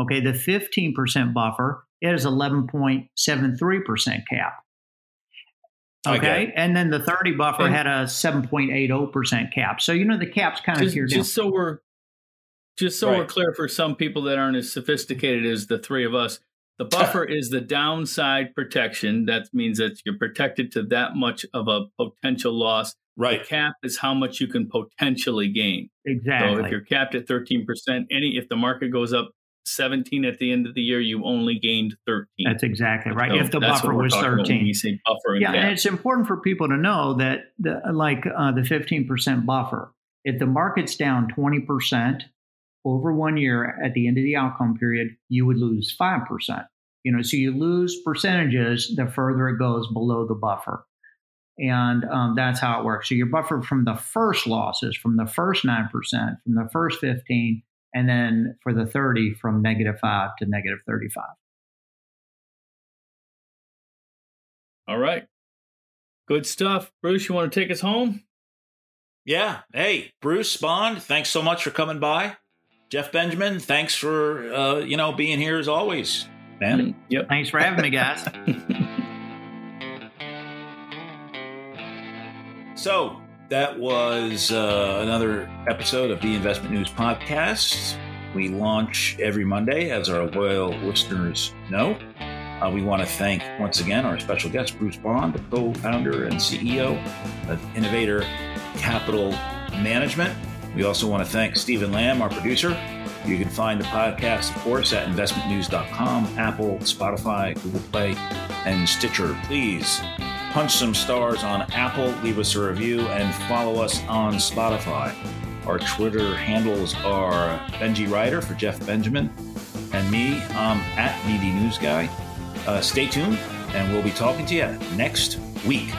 Okay, the 15% buffer, it is 11.73% cap. Okay. And then the 30 buffer and had a 7.80% cap. So, you know, the cap's kind just, of here. Just so we're just so right. we're clear for some people that aren't as sophisticated as the three of us, the buffer is the downside protection. That means that you're protected to that much of a potential loss. Right. The cap is how much you can potentially gain. Exactly. So if you're capped at 13%, any if the market goes up 17 at the end of the year, you only gained 13. That's exactly right. So if the buffer was 13. you say buffer and yeah, and it's important for people to know that the, like uh, the 15% buffer, if the market's down 20% over one year at the end of the outcome period, you would lose 5%. You know, so you lose percentages the further it goes below the buffer. And um, that's how it works. So your buffer from the first losses, from the first 9%, from the first 15, and then for the 30 from negative 5 to negative 35. All right. Good stuff. Bruce, you want to take us home? Yeah. Hey, Bruce Bond, thanks so much for coming by. Jeff Benjamin, thanks for uh, you know being here as always, man. Mm, yep. Thanks for having me, guys. so that was uh, another episode of the Investment News Podcast. We launch every Monday, as our loyal listeners know. Uh, we want to thank once again our special guest, Bruce Bond, the co founder and CEO of Innovator Capital Management. We also want to thank Stephen Lamb, our producer. You can find the podcast, of course, at investmentnews.com, Apple, Spotify, Google Play, and Stitcher. Please punch some stars on Apple, leave us a review, and follow us on Spotify. Our Twitter handles are Benji Ryder for Jeff Benjamin and me. I'm at BD News Guy. Uh, stay tuned, and we'll be talking to you next week.